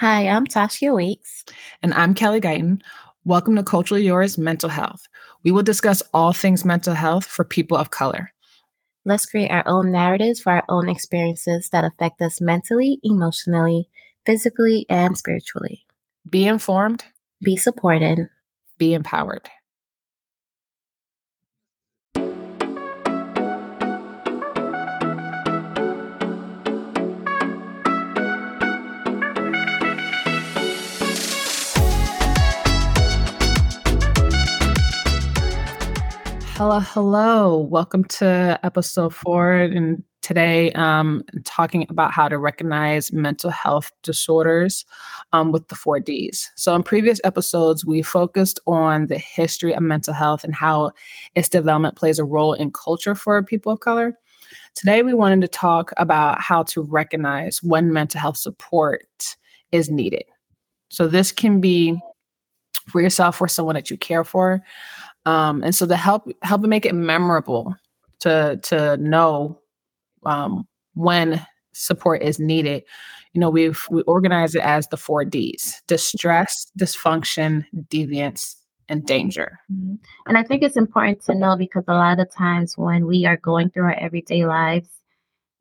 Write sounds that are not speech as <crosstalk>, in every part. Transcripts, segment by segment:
Hi, I'm Tasha Weeks. And I'm Kelly Guyton. Welcome to Culturally Yours Mental Health. We will discuss all things mental health for people of color. Let's create our own narratives for our own experiences that affect us mentally, emotionally, physically, and spiritually. Be informed, be supported, be empowered. Hello, hello. Welcome to episode four. And today, um, talking about how to recognize mental health disorders um, with the four Ds. So, in previous episodes, we focused on the history of mental health and how its development plays a role in culture for people of color. Today, we wanted to talk about how to recognize when mental health support is needed. So, this can be for yourself or someone that you care for. Um, and so to help help make it memorable to to know um, when support is needed, you know, we've we organize it as the four Ds: distress, dysfunction, deviance, and danger. Mm-hmm. And I think it's important to know because a lot of times when we are going through our everyday lives,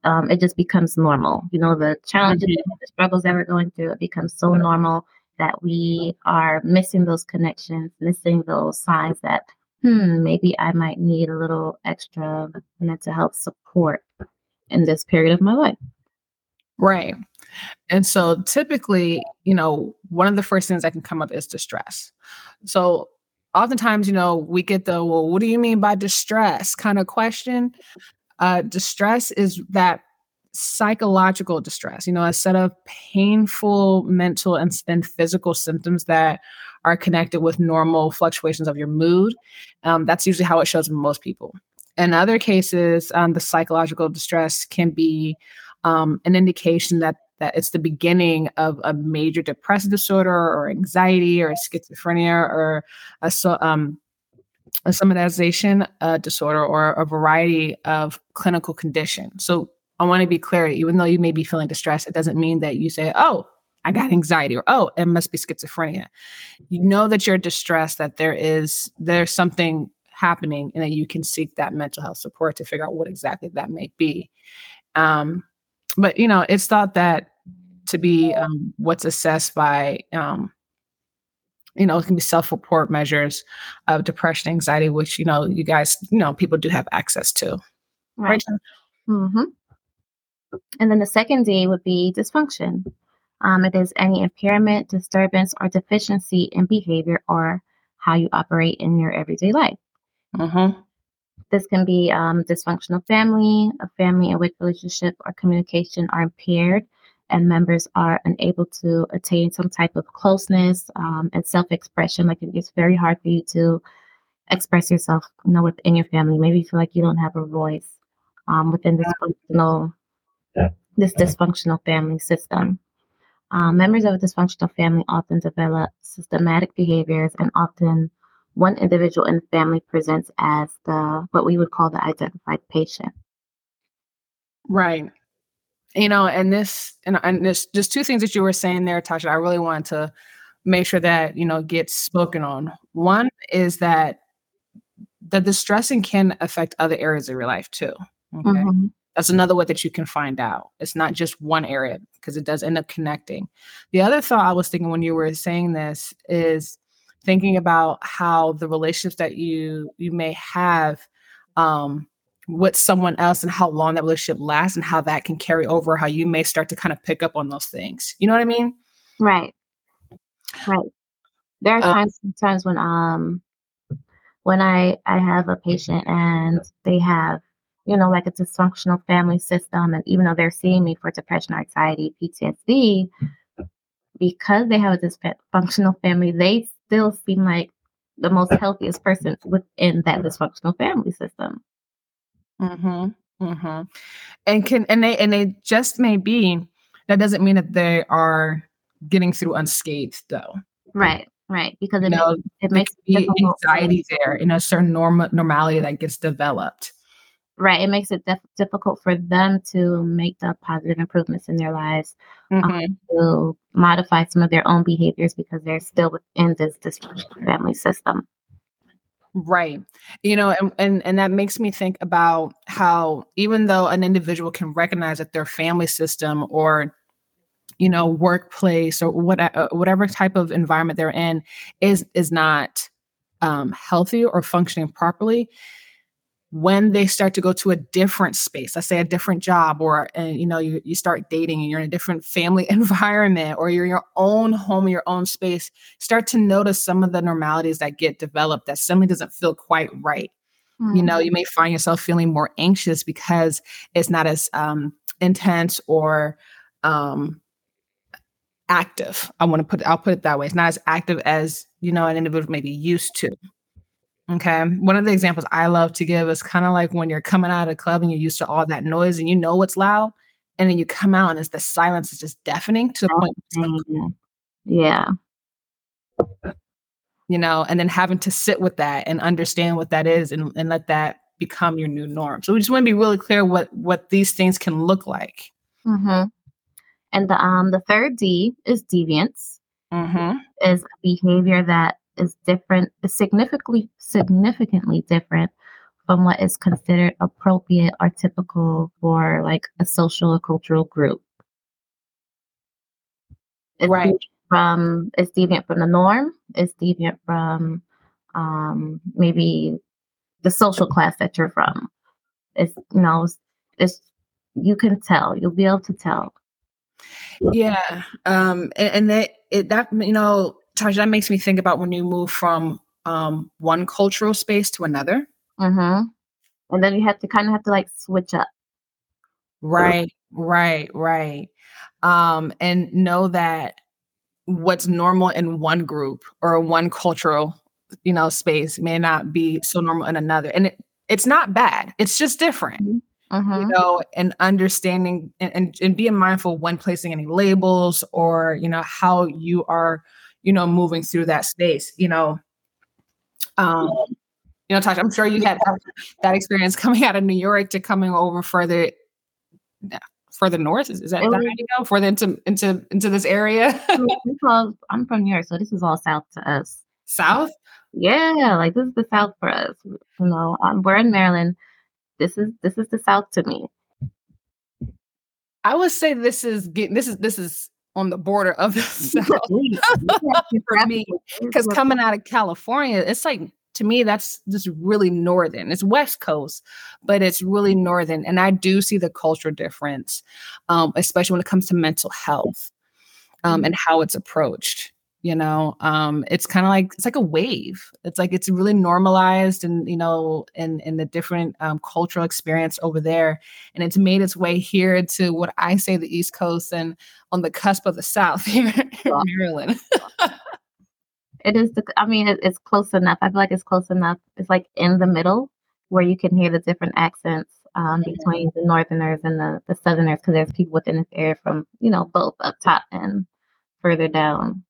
um, it just becomes normal. You know, the challenges, mm-hmm. the struggles that we're going through, it becomes so normal that we are missing those connections, missing those signs that, hmm, maybe I might need a little extra mental health support in this period of my life. Right. And so typically, you know, one of the first things that can come up is distress. So oftentimes, you know, we get the, well, what do you mean by distress kind of question. Uh, distress is that psychological distress, you know, a set of painful mental and, and physical symptoms that are connected with normal fluctuations of your mood. Um, that's usually how it shows in most people. In other cases, um, the psychological distress can be um, an indication that that it's the beginning of a major depressive disorder or anxiety or schizophrenia or a, um, a somatization uh, disorder or a variety of clinical conditions. So I want to be clear, even though you may be feeling distressed, it doesn't mean that you say, oh, I got anxiety or oh, it must be schizophrenia. You know that you're distressed, that there is there's something happening and that you can seek that mental health support to figure out what exactly that may be. Um, but you know, it's thought that to be um, what's assessed by um, you know, it can be self-report measures of depression, anxiety, which you know, you guys, you know, people do have access to. Right. right? Mm-hmm. And then the second D would be dysfunction. Um, it is any impairment, disturbance, or deficiency in behavior or how you operate in your everyday life. Mm-hmm. This can be um, dysfunctional family, a family in which relationship or communication are impaired, and members are unable to attain some type of closeness um, and self-expression. Like it's very hard for you to express yourself, you know, within your family. Maybe you feel like you don't have a voice um, within this personal this dysfunctional family system. Um, members of a dysfunctional family often develop systematic behaviors, and often one individual in the family presents as the what we would call the identified patient. Right. You know, and this and, and there's just two things that you were saying there, Tasha. I really wanted to make sure that you know gets spoken on. One is that the distressing can affect other areas of your life too. Okay. Mm-hmm. That's another way that you can find out. It's not just one area because it does end up connecting. The other thought I was thinking when you were saying this is thinking about how the relationships that you you may have um, with someone else and how long that relationship lasts and how that can carry over how you may start to kind of pick up on those things you know what i mean right right there are uh, times when um when i i have a patient and they have you know, like a dysfunctional family system. And even though they're seeing me for depression, anxiety, PTSD, because they have a dysfunctional family, they still seem like the most healthiest person within that dysfunctional family system. Mm-hmm. Mm-hmm. And can and they and they just may be. That doesn't mean that they are getting through unscathed, though. Right. Right. Because it, you know, it makes it anxiety there in a certain norm normality that gets developed right. It makes it def- difficult for them to make the positive improvements in their lives, um, Mhm. to modify some of their own behaviors because they're still within this dysfunctional family system. Right. You know, and, and and that makes me think about how even though an individual can recognize that their family system or you know workplace or what uh, whatever type of environment they're in is is not um, healthy or functioning properly when they start to go to a different space let's say a different job or and you know you, you start dating and you're in a different family <laughs> environment or you're in your own home your own space start to notice some of the normalities that get developed that suddenly doesn't feel quite right. You know you may find yourself feeling more anxious because it's not as um, intense or um, active. I want to put i'll put it that way. It's not as active as you know an individual may be used to okay one of the examples i love to give is kind of like when you're coming out of a club and you're used to all that noise and you know what's loud and then you come out and it's the silence is just deafening to the point like, Mhm. Yeah. you know and then having to sit with that and understand what that is and, and let that become your new norm so we just want to be really clear what what these things can look like hmm And the um the third D is deviance. mm-hmm. is a behavior that is different, is significantly significantly different from what is considered appropriate or typical for like a social or cultural group. It's Right. deviant From it's deviant from the norm. It's deviant from um, maybe the social class that you're from. It's you know it's, it's you can tell. You'll be able to tell. Yeah, um, and, and that it, that you know, Tasha, that makes me think about when you move from um one cultural space to another. hmm And then you have to kind of have to like switch up. Right, right, right. Um, and know that what's normal in one group or one cultural, you know, space may not be so normal in another, and it, it's not bad. It's just different. you hmm know, and understanding and, and, and being mindful when placing any labels or, you know, how you are, you know, moving through that space, you know. Um, you know, Tasha, I'm sure you had that, that experience coming out of New York to coming over further further north. Is, is that, It that how you go? Further into into into this area? I'm from New York, so this is all south to us. South? Yeah, like this is the south for us. You know, um, we're in Maryland. This is this is the south to me. I would say this is this is this is on the border of the <laughs> south <laughs> for me. because coming out of California, it's like to me that's just really northern. It's West Coast, but it's really northern, and I do see the cultural difference, um, especially when it comes to mental health um, and how it's approached. You know, um, it's kind of like it's like a wave. It's like it's really normalized, and you know, in in the different um, cultural experience over there, and it's made its way here to what I say the East Coast and on the cusp of the South <laughs> here in Maryland. It is the. I mean, it, it's close enough. I feel like it's close enough. It's like in the middle where you can hear the different accents um, Mhm. between the Northerners and the the Southerners because there's people within this area from you know both up top and further down.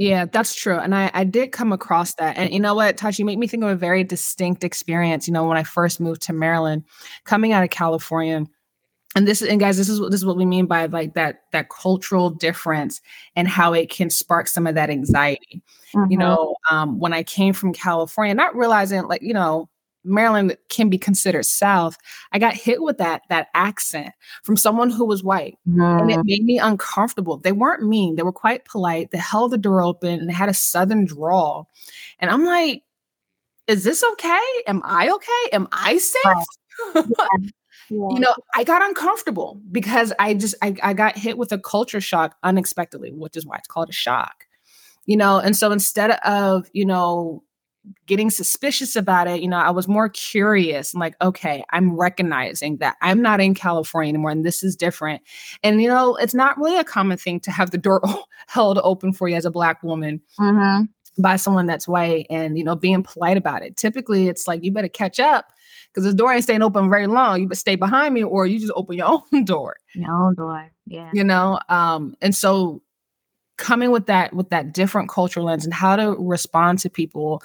Yeah, that's true. And I, I did come across that. And you know what, Tash, you make me think of a very distinct experience. You know, when I first moved to Maryland, coming out of California, and this and guys, this is what this is what we mean by like that that cultural difference and how it can spark some of that anxiety. You Mhm. know, um, when I came from California, not realizing like, you know, Maryland can be considered South, I got hit with that that accent from someone who was white and it Mhm. made me uncomfortable. They weren't mean, they were quite polite. They held the door open and they had a southern drawl. And I'm like, is this okay? Am I okay? Am I safe? <laughs> Yeah. you know, I got uncomfortable because I just I, I got hit with a culture shock unexpectedly, which is why it's called a shock. You know, and so instead of, you know, getting suspicious about it, you know, I was more curious and like, okay, I'm recognizing that I'm not in California anymore and this is different. And, you know, it's not really a common thing to have the door <laughs> held open for you as a Black woman Mhm. by someone that's white and, you know, being polite about it. Typically, it's like, you better catch up because the door ain't staying open very long. You better stay behind me or you just open your <laughs> own door Your own door. Yeah. you know um and so coming with that with that different cultural lens and how to respond to people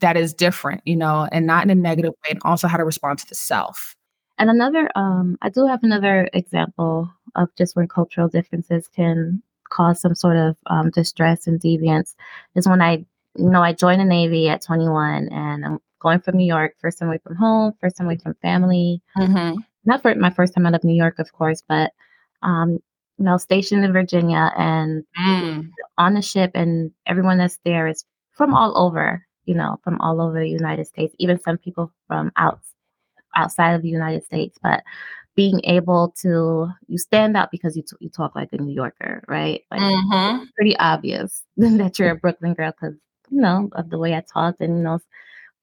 that is different, you know, and not in a negative way, and also how to respond to the self. And another, um, I do have another example of just when cultural differences can cause some sort of um, distress and deviance is when I, you know, I joined the Navy at 21 and I'm going from New York, first time away from home, first time away from family. Mm-hmm. Not for my first time out of New York, of course, but, um, you know, stationed in Virginia and mm. on the ship, and everyone that's there is from all over, you know, from all over the United States, even some people from out, outside of the United States. But being able to you stand out because you t- you talk like a New Yorker, right? Like mm-hmm. pretty obvious <laughs> that you're a Brooklyn girl because you know of the way I talked and you know,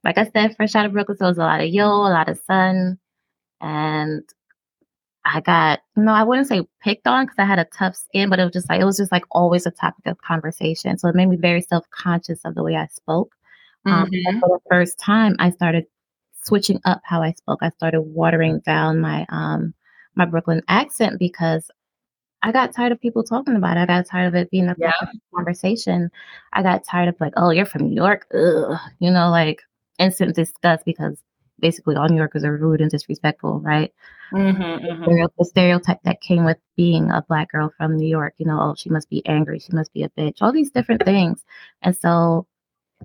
like I said, fresh out of Brooklyn, so it was a lot of yo, a lot of son, and I got no, I wouldn't say picked on because I had a tough skin, but it was just like it was just like always a topic of conversation. So it made me very self conscious of the way I spoke. Um, mm-hmm. for the first time, I started switching up how I spoke. I started watering down my um my Brooklyn accent because I got tired of people talking about it. I got tired of it being a yeah. conversation. I got tired of like, oh, you're from New York, Ugh. you know, like instant disgust because basically all New Yorkers are rude and disrespectful, right? Mm-hmm, mm-hmm. The stereotype that came with being a black girl from New York, you know, oh, she must be angry, she must be a bitch, all these different things. And so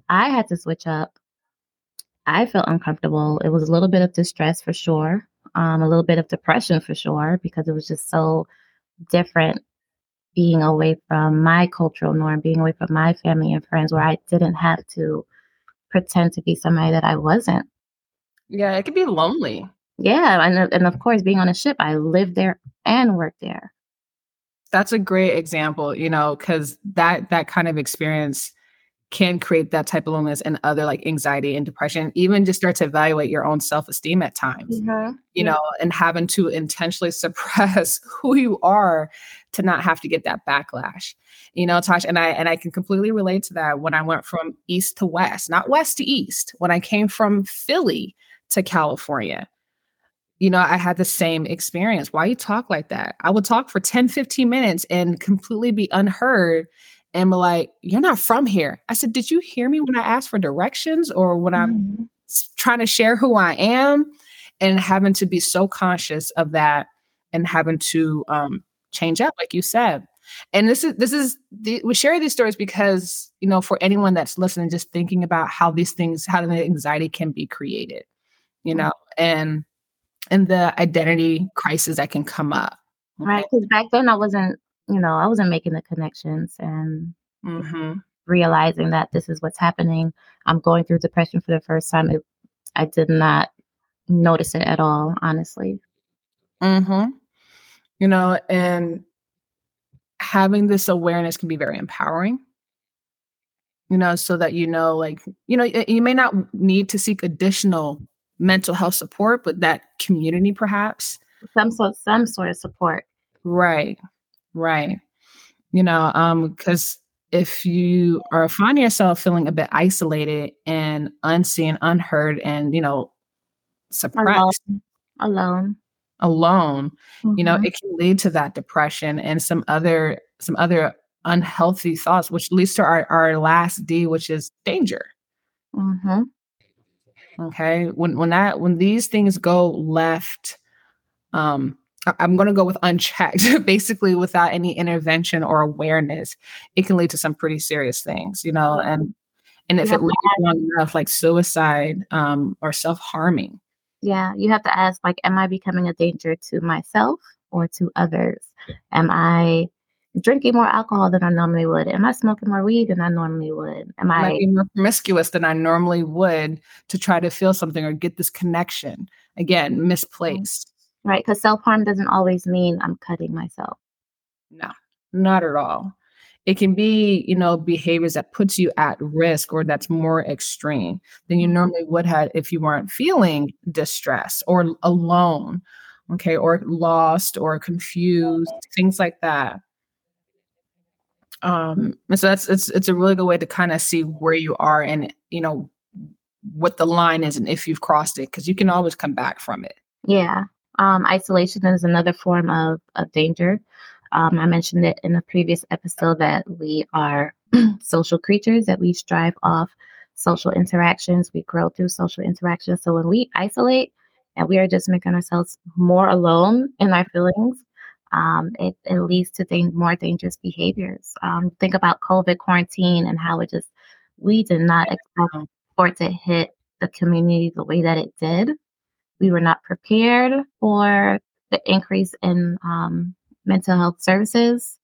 I had to switch up I felt uncomfortable. It was a little bit of distress for sure, um, a little bit of depression for sure, because it was just so different being away from my cultural norm, being away from my family and friends, where I didn't have to pretend to be somebody that I wasn't. Yeah, it could be lonely. Yeah, and and of course, being on a ship, I lived there and worked there. That's a great example, you know, because that that kind of experience can create that type of loneliness and other like anxiety and depression even just start to evaluate your own self-esteem at times mm-hmm. you know and having to intentionally <laughs> suppress who you are to not have to get that backlash you know Tosh and I and I can completely relate to that when I went from east to west not west to east when I came from Philly to California you know, I had the same experience. Why you talk like that? I would talk for 10, 15 minutes and completely be unheard and be like, You're not from here. I said, Did you hear me when I asked for directions or when I'm mm-hmm. trying to share who I am? And having to be so conscious of that and having to um, change up, like you said. And this is this is the, we share these stories because you know for anyone that's listening, just thinking about how these things, how the anxiety can be created, you mm-hmm. know, and and the identity crisis that can come up. Okay? Right, because back then I wasn't you know, I wasn't making the connections and mm-hmm. realizing that this is what's happening. I'm going through depression for the first time. It, I did not notice it at all, honestly. Mm-hmm. You know, and having this awareness can be very empowering. You know, so that you know, like, you know, you may not need to seek additional mental health support, but that community perhaps. Some sort some sort of support. Right. Right. You know, um, because if you are find yourself feeling a bit isolated and unseen, unheard, and you know, suppressed, alone, alone, mm-hmm. you know, mm-hmm. it can lead to that depression and some other some other unhealthy thoughts, which leads to our our last D, which is danger. Mm-hmm. Okay, when when that when these things go left, um, I'm going to go with unchecked, <laughs> basically without any intervention or awareness, it can lead to some pretty serious things, you know, and and if it leads long enough, like suicide um, or self harming. Yeah, you have to ask, like, am I becoming a danger to myself or to others? Am I drinking more alcohol than I normally would? Am I smoking more weed than I normally would? Am, I being more promiscuous than I normally would to try to feel something or get this connection? Again, misplaced right? Because self harm doesn't always mean I'm cutting myself. No, not at all. It can be, you know, behaviors that puts you at risk or that's more extreme than you mm-hmm. normally would have if you weren't feeling distress or alone, okay, or lost or confused, things like that. Um, and so that's it's it's a really good way to kind of see where you are and you know what the line is and if you've crossed it because you can always come back from it. Yeah, um, isolation is another form of, of danger. Um, I mentioned it in a previous episode that we are <clears throat> social creatures, that we strive off social interactions. We grow through social interactions. So when we isolate and we are just making ourselves more alone in our feelings, um, it, it leads to more dangerous behaviors. Um, think about COVID quarantine and how it just, we did not expect for it to hit the community the way that it did. We were not prepared for the increase in um, mental health services,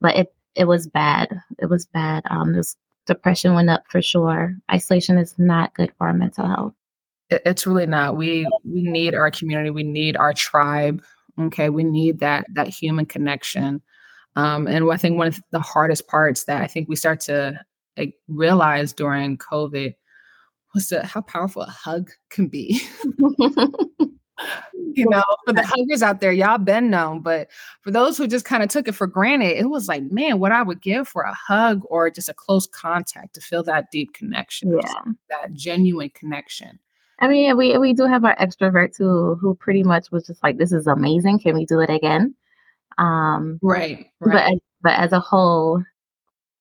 but it, it was bad. It was bad. Um, this depression went up for sure. Isolation is not good for our mental health. It's really not. We we need our community. We need our tribe. Okay, we need that that human connection. Um, and I think one of the hardest parts that I think we start to like, realize during COVID was the, how powerful a hug can be. <laughs> you know, for the huggers out there, y'all been known, but for those who just kind of took it for granted, it was like, man, what I would give for a hug or just a close contact to feel that deep connection, yeah. that genuine connection. I mean, we we do have our extrovert who who pretty much was just like, "This is amazing. Can we do it again?" Um, right, right. But but as a whole,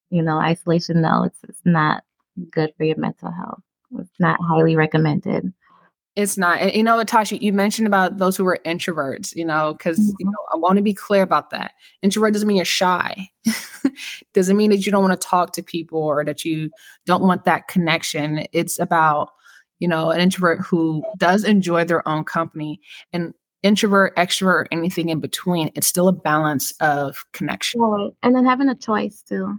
you know, isolation, no, it's it's not good for your mental health. It's not highly recommended. It's not. And you know, Tasha, you mentioned about those who are introverts, you know, because mm-hmm. you know, I want to be clear about that. Introvert doesn't mean you're shy. <laughs> doesn't mean that you don't want to talk to people or that you don't want that connection. It's about you know, an introvert who does enjoy their own company and introvert, extrovert, anything in between. It's still a balance of connection. Right. And then having a choice too.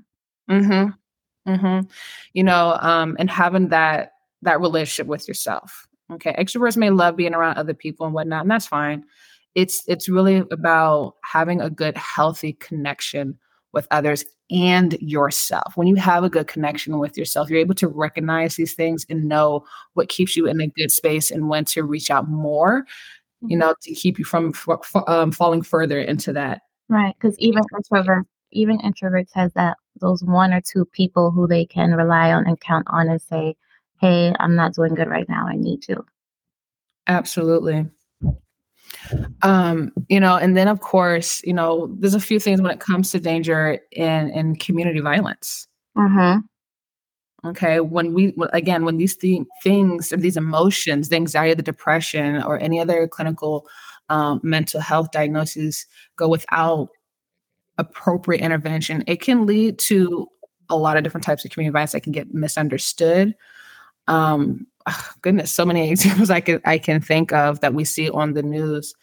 Mm-hmm. Mm-hmm. You know, um, and having that that relationship with yourself. Okay. Extroverts may love being around other people and whatnot, and that's fine. It's it's really about having a good, healthy connection with others and yourself. When you have a good connection with yourself, you're able to recognize these things and know what keeps you in a good space and when to reach out more, you mm-hmm. know, to keep you from um, falling further into that. Right, because even introverts, even introverts has that those one or two people who they can rely on and count on and say, "Hey, I'm not doing good right now. I need you." Absolutely um you know and then of course you know there's a few things when it comes to danger in in community violence uh-huh. okay when we again when these th- things or these emotions the anxiety the depression or any other clinical um, mental health diagnoses go without appropriate intervention it can lead to a lot of different types of community violence that can get misunderstood um oh, goodness, so many <laughs> examples I can I can think of that we see on the news,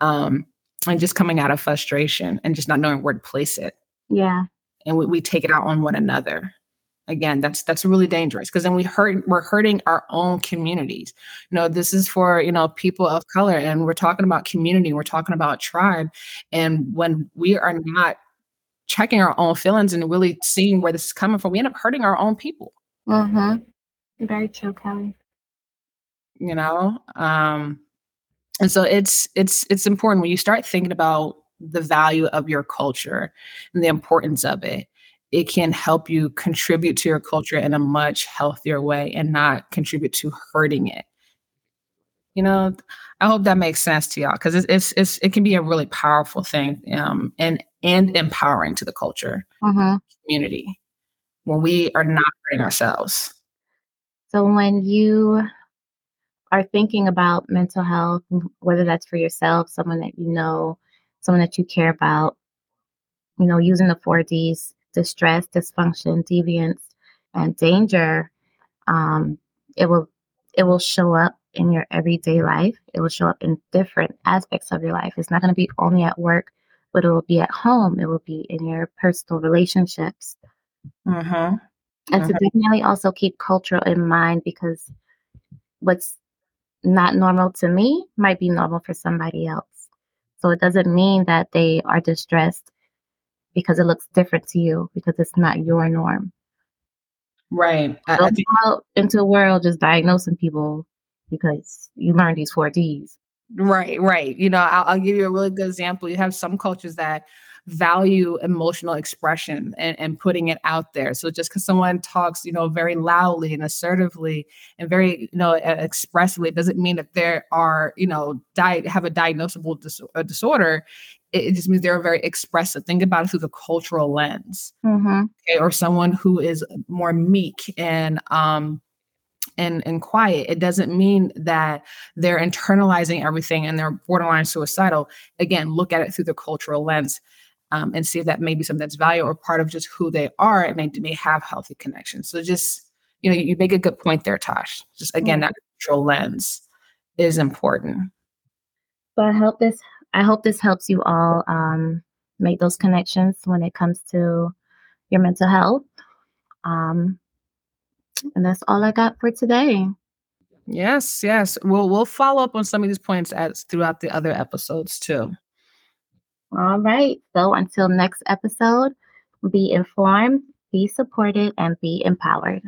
um, and just coming out of frustration and just not knowing where to place it. Yeah, and we, we take it out on one another. Again, that's that's really dangerous because then we hurt we're hurting our own communities. You know, this is for you know people of color, and we're talking about community. We're talking about tribe, and when we are not checking our own feelings and really seeing where this is coming from, we end up hurting our own people. Mm-hmm. Very true, Kelly you know um and so it's it's it's important when you start thinking about the value of your culture and the importance of it it can help you contribute to your culture in a much healthier way and not contribute to hurting it you know i hope that makes sense to y'all because it's, it's, it's it can be a really powerful thing um and and empowering to the culture uh-huh. community when we are not hurting ourselves so when you are thinking about mental health, whether that's for yourself, someone that you know, someone that you care about, you know, using the four Ds distress, dysfunction, deviance, and danger, um, it will it will show up in your everyday life. It will show up in different aspects of your life. It's not going to be only at work, but it will be at home. It will be in your personal relationships. Mm-hmm. And mm-hmm. to definitely also keep culture in mind because what's not normal to me might be normal for somebody else. So it doesn't mean that they are distressed because it looks different to you because it's not your norm. Right. I, Don't go out into the world just diagnosing people because you learn these four Ds. Right, right. You know, I'll, I'll give you a really good example. You have some cultures that value emotional expression and, and putting it out there. So just because someone talks, you know, very loudly and assertively and very, you know, expressively doesn't mean that there are, you know, di- have a diagnosable dis- a disorder. it, it just means they're very expressive. Think about it through the cultural lens. Mm-hmm. Okay, or someone who is more meek and um and and quiet it doesn't mean that they're internalizing everything and they're borderline suicidal again look at it through the cultural lens um, and see if that may be something that's valuable or part of just who they are and they may have healthy connections so just you know you, make a good point there tosh just again mm-hmm. that cultural lens is important so i hope this i hope this helps you all um, make those connections when it comes to your mental health um, and that's all I got for today. Yes, yes. We'll we'll follow up on some of these points as throughout the other episodes too. All right. So until next episode, be informed, be supported, and be empowered.